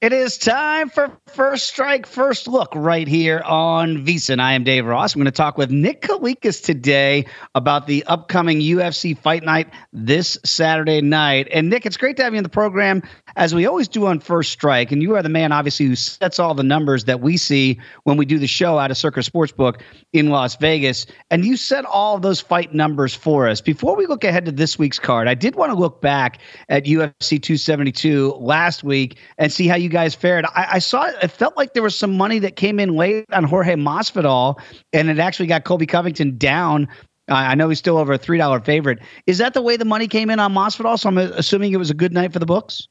It is time for First Strike, First Look right here on VSiN. I am Dave Ross. I'm going to talk with Nick Kalikas today about the upcoming UFC Fight Night this Saturday night. And Nick, it's great to have you in the program as we always do on First Strike. And you are the man, obviously, who sets all the numbers that we see when we do the show out of Circa Sportsbook in Las Vegas. And you set all those fight numbers for us. Before we look ahead to this week's card, I did want to look back at UFC 272 last week and see how you you guys fared. I, I, saw it felt like there was some money that came in late on Jorge Masvidal, and it actually got Colby Covington down. Uh, I know he's still over a three dollar favorite. Is that the way the money came in on Masvidal? So I'm assuming it was a good night for the books.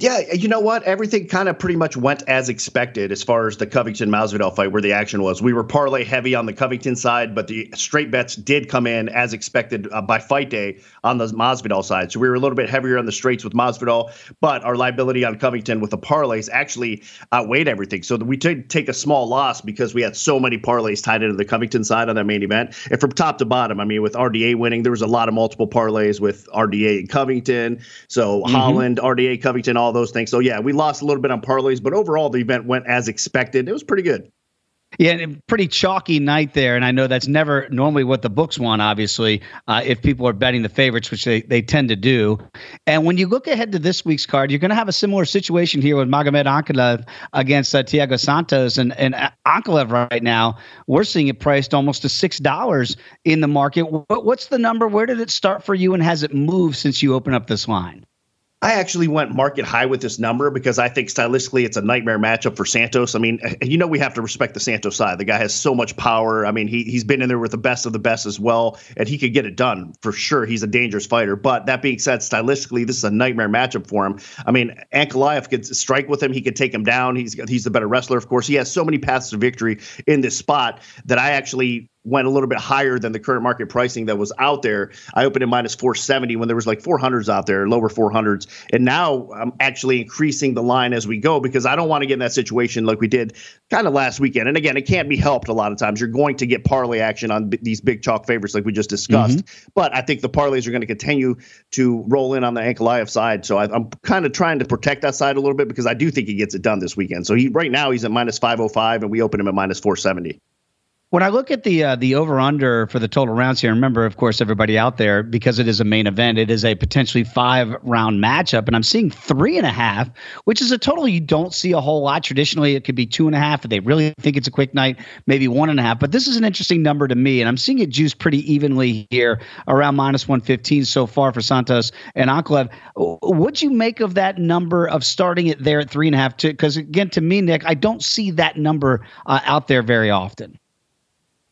Yeah, you know what? Everything kind of pretty much went as expected as far as the Covington Masvidal fight, where the action was. We were parlay heavy on the Covington side, but the straight bets did come in as expected uh, by fight day on the Masvidal side. So we were a little bit heavier on the straights with Masvidal, but our liability on Covington with the parlays actually outweighed everything. So we did take a small loss because we had so many parlays tied into the Covington side on that main event. And from top to bottom, I mean, with RDA winning, there was a lot of multiple parlays with RDA and Covington. So mm-hmm. Holland, RDA, Covington, all all those things. So yeah, we lost a little bit on parlays, but overall the event went as expected. It was pretty good. Yeah, and pretty chalky night there, and I know that's never normally what the books want. Obviously, uh, if people are betting the favorites, which they, they tend to do, and when you look ahead to this week's card, you're going to have a similar situation here with Magomed Ankalaev against uh, Thiago Santos, and and Ankalaev right now we're seeing it priced almost to six dollars in the market. What, what's the number? Where did it start for you, and has it moved since you opened up this line? I actually went market high with this number because I think stylistically it's a nightmare matchup for Santos. I mean, you know we have to respect the Santos side. The guy has so much power. I mean, he he's been in there with the best of the best as well, and he could get it done for sure. He's a dangerous fighter. But that being said, stylistically, this is a nightmare matchup for him. I mean, Ankalaev could strike with him. He could take him down. He's he's the better wrestler, of course. He has so many paths to victory in this spot that I actually went a little bit higher than the current market pricing that was out there. I opened at minus 470 when there was like 400s out there, lower 400s. And now I'm actually increasing the line as we go because I don't want to get in that situation like we did kind of last weekend. And again, it can't be helped a lot of times. You're going to get parlay action on b- these big chalk favorites like we just discussed. Mm-hmm. But I think the parlays are going to continue to roll in on the Ankalaev side. So I, am kind of trying to protect that side a little bit because I do think he gets it done this weekend. So he right now he's at minus 505 and we open him at minus 470. When I look at the uh, the over under for the total rounds here, remember, of course, everybody out there, because it is a main event, it is a potentially five round matchup, and I'm seeing three and a half, which is a total you don't see a whole lot. Traditionally, it could be two and a half if they really think it's a quick night, maybe one and a half. But this is an interesting number to me, and I'm seeing it juiced pretty evenly here, around minus 115 so far for Santos and Ankalaev. What'd you make of that number of starting it there at three and a half? Because again, to me, Nick, I don't see that number uh, out there very often.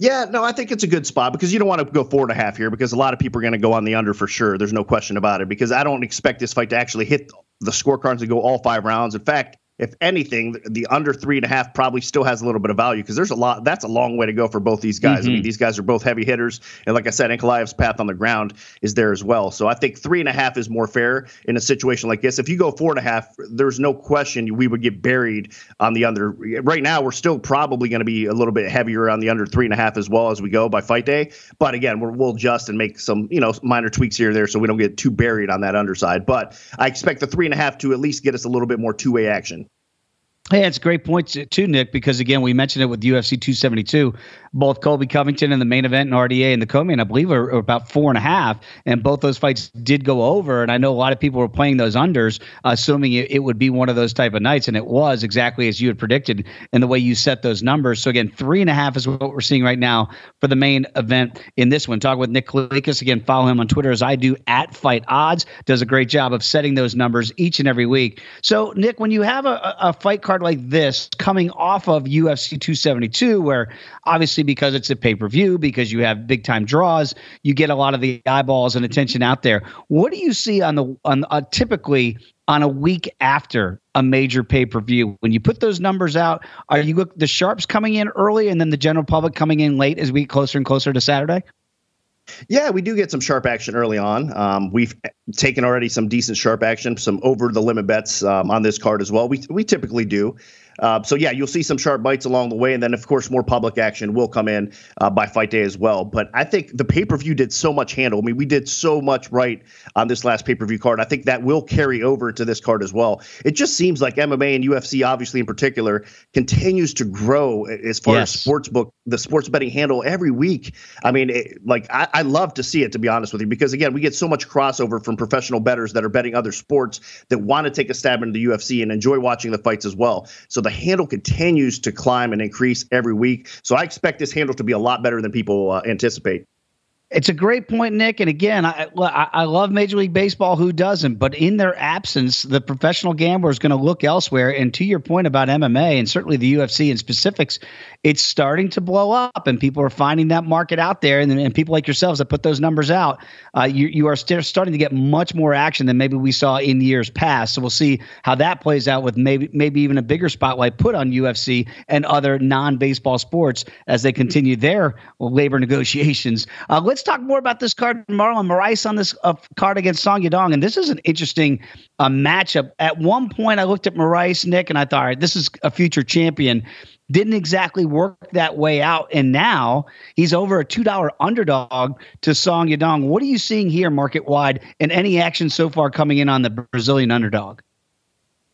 Yeah, no, I think it's a good spot because you don't want to go four and a half here because a lot of people are going to go on the under for sure. There's no question about it because I don't expect this fight to actually hit the scorecards and go all five rounds. In fact, if anything, the under three and a half probably still has a little bit of value because there's a lot. That's a long way to go for both these guys. Mm-hmm. I mean, mm-hmm. these guys are both heavy hitters, and like I said, Ankalaev's path on the ground is there as well. So I think three and a half is more fair in a situation like this. If you go four and a half, there's no question we would get buried on the under. Right now, we're still probably going to be a little bit heavier on the under three and a half as well as we go by fight day. But again, we will adjust and make some you know minor tweaks here or there so we don't get too buried on that underside. But I expect the three and a half to at least get us a little bit more two way action. Hey, it's a great point too, Nick, because again, we mentioned it with UFC 272. Both Colby Covington in the main event and RDA in the co-main, I believe, are, are, about four and a half, and both those fights did go over. And I know a lot of people were playing those unders, assuming it, it would be one of those type of nights, and it was exactly as you had predicted in the way you set those numbers. So again, three and a half is what we're seeing right now for the main event in this one. Talk with Nick Kalikas again. Follow him on Twitter as I do at Fight Odds. Does a great job of setting those numbers each and every week. So Nick, when you have a, a fight card card like this coming off of UFC 272, where obviously because it's a pay per view, because you have big time draws, you get a lot of the eyeballs and attention out there. What do you see on the on uh, typically on a week after a major pay per view? When you put those numbers out, are you look the sharps coming in early and then the general public coming in late as we get closer and closer to Saturday? Yeah, we do get some sharp action early on. Um, we've taken already some decent sharp action, some over the limit bets um, on this card as well. We we typically do. Uh, so yeah, you'll see some sharp bites along the way, and then of course more public action will come in uh, by fight day as well. But I think the pay per view did so much handle. I mean, we did so much right on this last pay per view card. I think that will carry over to this card as well. It just seems like MMA and UFC, obviously in particular, continues to grow as far yes. as sports book, the sports betting handle every week. I mean, it, like I, I love to see it to be honest with you, because again, we get so much crossover from professional bettors that are betting other sports that want to take a stab into the UFC and enjoy watching the fights as well. So the handle continues to climb and increase every week. So I expect this handle to be a lot better than people uh, anticipate. It's a great point, Nick. And again, I, I love Major League Baseball. Who doesn't? But in their absence, the professional gambler is going to look elsewhere. And to your point about MMA and certainly the UFC in specifics, it's starting to blow up, and people are finding that market out there. And, and people like yourselves that put those numbers out, uh, you you are still starting to get much more action than maybe we saw in years past. So we'll see how that plays out with maybe maybe even a bigger spotlight put on UFC and other non-baseball sports as they continue their labor negotiations. Uh, let's Let's talk more about this card. Marlon Moraes on this uh, card against Song Yadong. And this is an interesting uh, matchup. At one point, I looked at Moraes, Nick, and I thought, all right, this is a future champion. Didn't exactly work that way out. And now he's over a $2 underdog to Song Yadong. What are you seeing here market wide and any action so far coming in on the Brazilian underdog?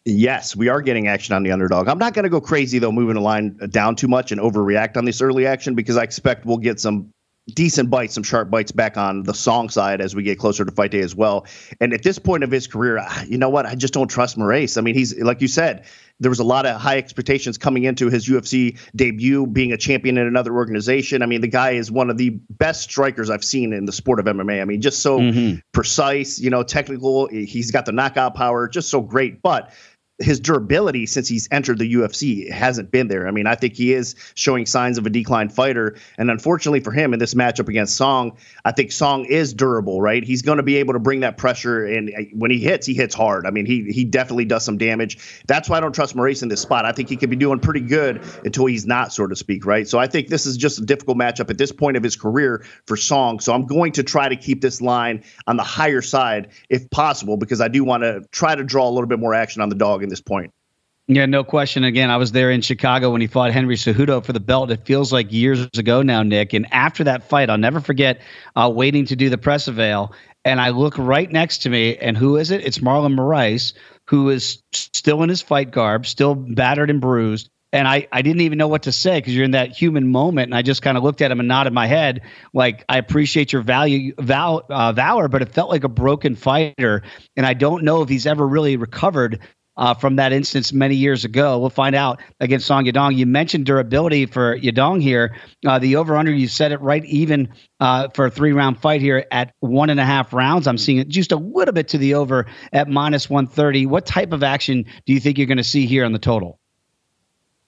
Yes, we are getting action on the underdog. I'm not going to go crazy though, moving the line down too much and overreact on this early action because I expect we'll get some decent bites, some sharp bites back on the Song side as we get closer to fight day as well. And at this point of his career, you know what? I just don't trust Moraes. I mean, he's like you said, there was a lot of high expectations coming into his UFC debut, being a champion in another organization. I mean, the guy is one of the best strikers I've seen in the sport of MMA. I mean, just so mm-hmm. precise, you know, technical. He's got the knockout power, just so great. But his durability since he's entered the UFC hasn't been there. I mean, I think he is showing signs of a declined fighter. And unfortunately for him in this matchup against Song, I think Song is durable, right? He's going to be able to bring that pressure. And when he hits, he hits hard. I mean, he he definitely does some damage. That's why I don't trust Moraes in this spot. I think he could be doing pretty good until he's not, so to speak, right? So I think this is just a difficult matchup at this point of his career for Song. So I'm going to try to keep this line on the higher side if possible, because I do want to try to draw a little bit more action on the dog in this point. Yeah, no question. Again, I was there in Chicago when he fought Henry Cejudo for the belt. It feels like years ago now, Nick. And after that fight, I'll never forget uh, waiting to do the press avail. And I look right next to me, and who is it? It's Marlon Moraes, who is still in his fight garb, still battered and bruised. And I, I didn't even know what to say because you're in that human moment. And I just kind of looked at him and nodded my head, like, I appreciate your value, val, uh, valor, but it felt like a broken fighter. And I don't know if he's ever really recovered uh, from that instance many years ago. We'll find out against Song Yadong. You mentioned durability for Yadong here. Uh, the over under, you said it right even uh, for a three round fight here at one and a half rounds. I'm seeing it just a little bit to the over at minus 130. What type of action do you think you're going to see here on the total?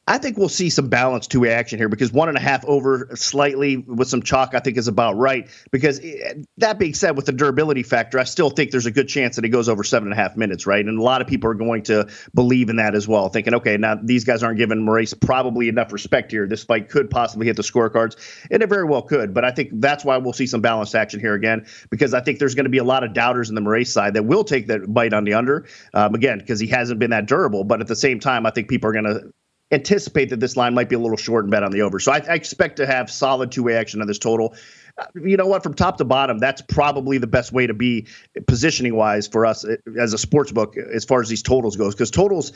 I think we'll see some balanced two action here because one and a half over slightly with some chalk, I think is about right. Because eh, that being said, with the durability factor, I still think there's a good chance that it goes over seven and a half minutes, right? And a lot of people are going to believe in that as well, thinking, okay, now these guys aren't giving Moraes probably enough respect here. This fight could possibly hit the scorecards, and it very well could. But I think that's why we'll see some balanced action here again because I think there's going to be a lot of doubters in the Moraes side that will take that bite on the under um, again because he hasn't been that durable. But at the same time, I think people are going to anticipate that this line might be a little short and bet on the over. So I, I expect to have solid two way action on this total. Uh, you know what? From top to bottom, that's probably the best way to be positioning wise for us uh, as a sports book as far as these totals goes. Because totals,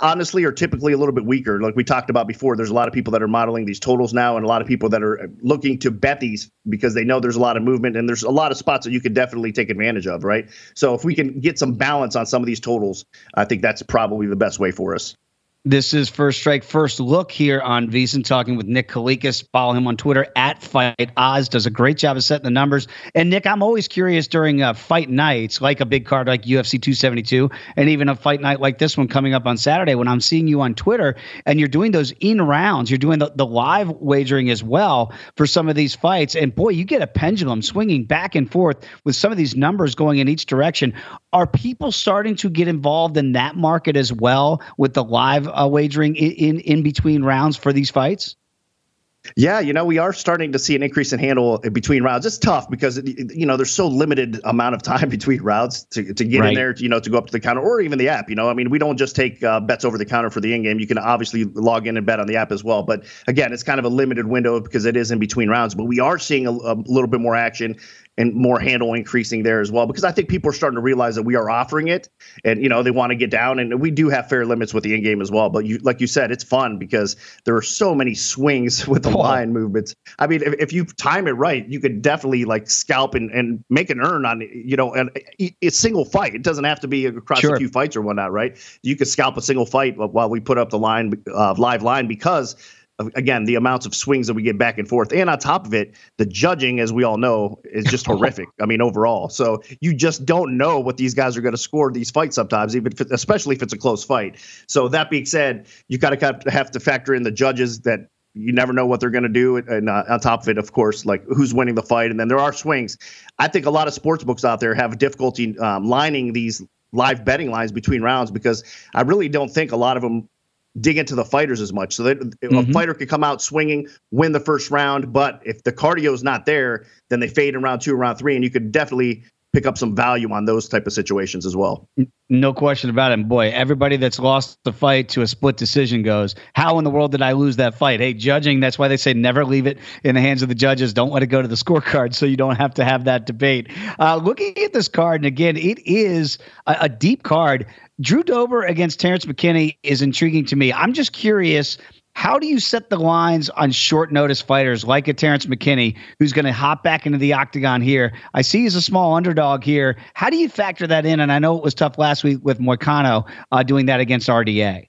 honestly, are typically a little bit weaker. Like we talked about before, there's a lot of people that are modeling these totals now, and a lot of people that are looking to bet these because they know there's a lot of movement and there's a lot of spots that you could definitely take advantage of, right? So if we can get some balance on some of these totals, I think that's probably the best way for us. This is First Strike First Look here on VSiN, talking with Nick Kalikas. Follow him on Twitter at Fight Odds. Does a great job of setting the numbers. And Nick, I'm always curious during uh, fight nights, like a big card like UFC 272, and even a fight night like this one coming up on Saturday, when I'm seeing you on Twitter and you're doing those in rounds, you're doing the, the live wagering as well for some of these fights. And boy, you get a pendulum swinging back and forth with some of these numbers going in each direction. Are people starting to get involved in that market as well with the live? Uh, wagering in, in in between rounds for these fights? Yeah, you know, we are starting to see an increase in handle between rounds. It's tough because you know there's so limited amount of time between rounds to, to get right. in there, you know, to go up to the counter or even the app. You know, I mean, we don't just take uh, bets over the counter for the in game. You can obviously log in and bet on the app as well. But again, it's kind of a limited window because it is in between rounds. But we are seeing a, a little bit more action and more handle increasing there as well because I think people are starting to realize that we are offering it and you know they want to get down and we do have fair limits with the in game as well but you like you said it's fun because there are so many swings with the oh. line movements I mean if, if you time it right you could definitely like scalp and, and make an earn on you know and a single fight it doesn't have to be across sure. a few fights or whatnot right you could scalp a single fight while we put up the line uh, live line because again the amounts of swings that we get back and forth. And on top of it the judging as we all know is just horrific. I mean overall. So you just don't know what these guys are going to score these fights sometimes even if, especially if it's a close fight. So that being said you got to have to factor in the judges that you never know what they're going to do and uh, on top of it of course like who's winning the fight. And then there are swings. I think a lot of sports books out there have difficulty um, lining these live betting lines between rounds because i really don't think a lot of them dig into the fighters as much. So that mm-hmm. a fighter could come out swinging, win the first round, but if the cardio is not there, then they fade in round two, round three, and you could definitely pick up some value on those type of situations as well. No question about it. And boy, everybody that's lost the fight to a split decision goes, How in the world did I lose that fight? Hey, judging, that's why they say never leave it in the hands of the judges. Don't let it go to the scorecard so you don't have to have that debate. Uh, looking at this card, and again, it is a, a deep card. Drew Dober against Terrence McKinney is intriguing to me. I'm just curious how do you set the lines on short notice fighters like a Terrence McKinney who's going to hop back into the octagon here? I see he's a small underdog here. How do you factor that in? And I know it was tough last week with Moicano uh, doing that against RDA.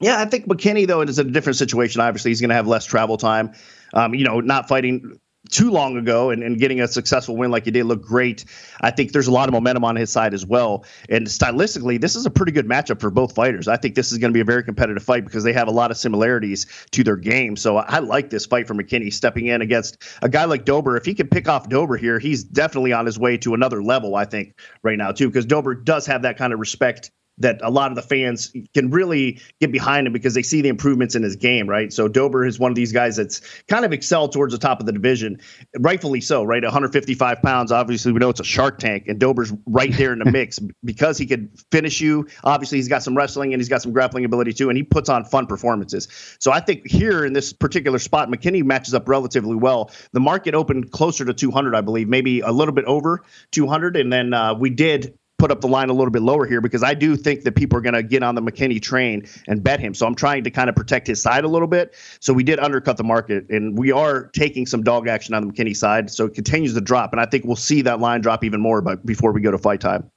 Yeah, I think McKinney though is in a different situation. Obviously, he's going to have less travel time. Um, you know, not fighting too long ago and, and getting a successful win like he did look great. I think there's a lot of momentum on his side as well. And stylistically, this is a pretty good matchup for both fighters. I think this is going to be a very competitive fight because they have a lot of similarities to their game. So I like this fight for McKinney stepping in against a guy like Dober. If he can pick off Dober here, he's definitely on his way to another level, I think, right now, too, because Dober does have that kind of respect that a lot of the fans can really get behind him because they see the improvements in his game, right? So Dober is one of these guys that's kind of excelled towards the top of the division, rightfully so, right? 155 pounds. Obviously, we know it's a shark tank, and Dober's right there in the mix because he could finish you. Obviously, he's got some wrestling and he's got some grappling ability too, and he puts on fun performances. So I think here in this particular spot, McKinney matches up relatively well. The market opened closer to 200, I believe, maybe a little bit over 200, and then uh, we did put up the line a little bit lower here because I do think that people are going to get on the McKinney train and bet him. So I'm trying to kind of protect his side a little bit. So we did undercut the market and we are taking some dog action on the McKinney side. So it continues to drop. And I think we'll see that line drop even more but before we go to fight time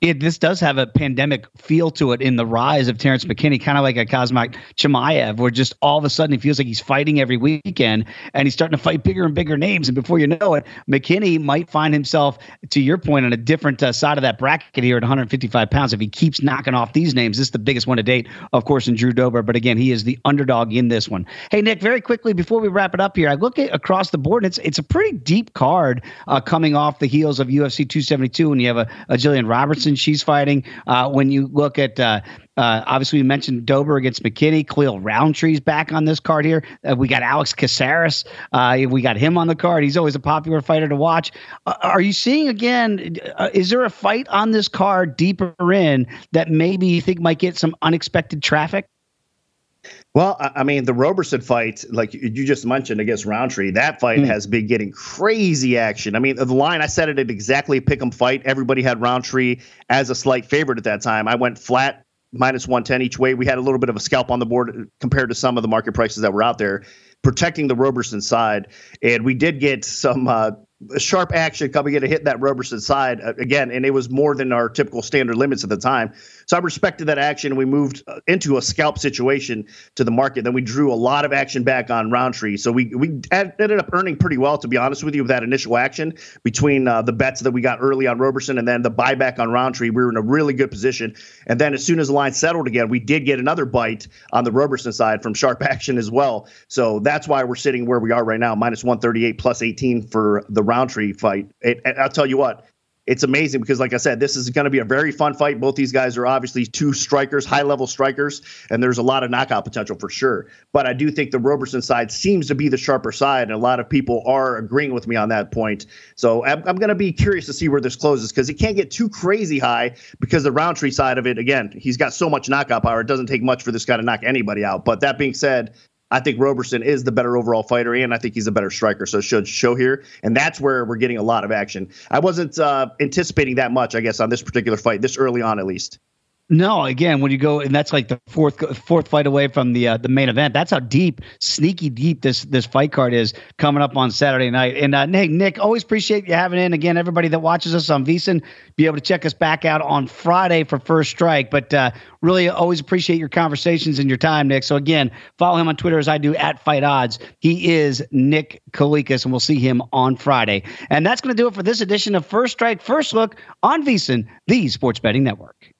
it, this does have a pandemic feel to it in the rise of Terrence McKinney, kind of like a Khamzat Chimaev, where just all of a sudden he feels like he's fighting every weekend and he's starting to fight bigger and bigger names. And before you know it, McKinney might find himself, to your point, on a different uh, side of that bracket here at 155 pounds. If he keeps knocking off these names, this is the biggest one to date, of course, in Drew Dober. But again, he is the underdog in this one. Hey, Nick, very quickly before we wrap it up here, I look at across the board, and it's it's a pretty deep card uh, coming off the heels of UFC 272, and you have a, a Jillian Robertson, she's fighting. Uh, when you look at uh, uh, obviously, we mentioned Dober against McKinney. Khalil Rountree's back on this card here. Uh, we got Alex Caceres. Uh, we got him on the card. He's always a popular fighter to watch. Uh, are you seeing again? Is there a fight on this card deeper in that maybe you think might get some unexpected traffic? Well, I mean, the Roberson fight, like you just mentioned against Rountree, that fight mm. has been getting crazy action. I mean, the line I said it at exactly pick 'em fight. Everybody had Rountree as a slight favorite at that time. I went flat minus 110 each way. We had a little bit of a scalp on the board compared to some of the market prices that were out there, protecting the Roberson side. And we did get some uh, sharp action coming in to hit that Roberson side uh, again, and it was more than our typical standard limits at the time. So I respected that action. We moved uh, into a scalp situation to the market. Then we drew a lot of action back on Rountree. So we we ended up earning pretty well, to be honest with you, with that initial action between uh, the bets that we got early on Roberson and then the buyback on Roundtree. We were in a really good position. And then as soon as the line settled again, we did get another bite on the Roberson side from sharp action as well. So that's why we're sitting where we are right now, minus 138 plus 18 for the Rountree fight. It, I'll tell you what, it's amazing because, like I said, this is going to be a very fun fight. Both these guys are obviously two strikers, high level strikers, and there's a lot of knockout potential for sure. But I do think the Roberson side seems to be the sharper side, and a lot of people are agreeing with me on that point. So I'm, I'm going to be curious to see where this closes because it can't get too crazy high because the Rountree side of it, again, he's got so much knockout power. It doesn't take much for this guy to knock anybody out. But that being said, I think Roberson is the better overall fighter, and I think he's a better striker. So should show here, and that's where we're getting a lot of action. I wasn't uh, anticipating that much, I guess, on this particular fight, this early on at least. No, again, when you go and that's like the fourth fourth fight away from the uh, the main event. That's how deep, sneaky deep this this fight card is coming up on Saturday night. And uh, hey, Nick, always appreciate you having in again. Everybody that watches us on VSiN, be able to check us back out on Friday for First Strike. But uh, really, always appreciate your conversations and your time, Nick. So again, follow him on Twitter as I do at Fight Odds. He is Nick Kalikas, and we'll see him on Friday. And that's going to do it for this edition of First Strike First Look on VSiN, the Sports Betting Network.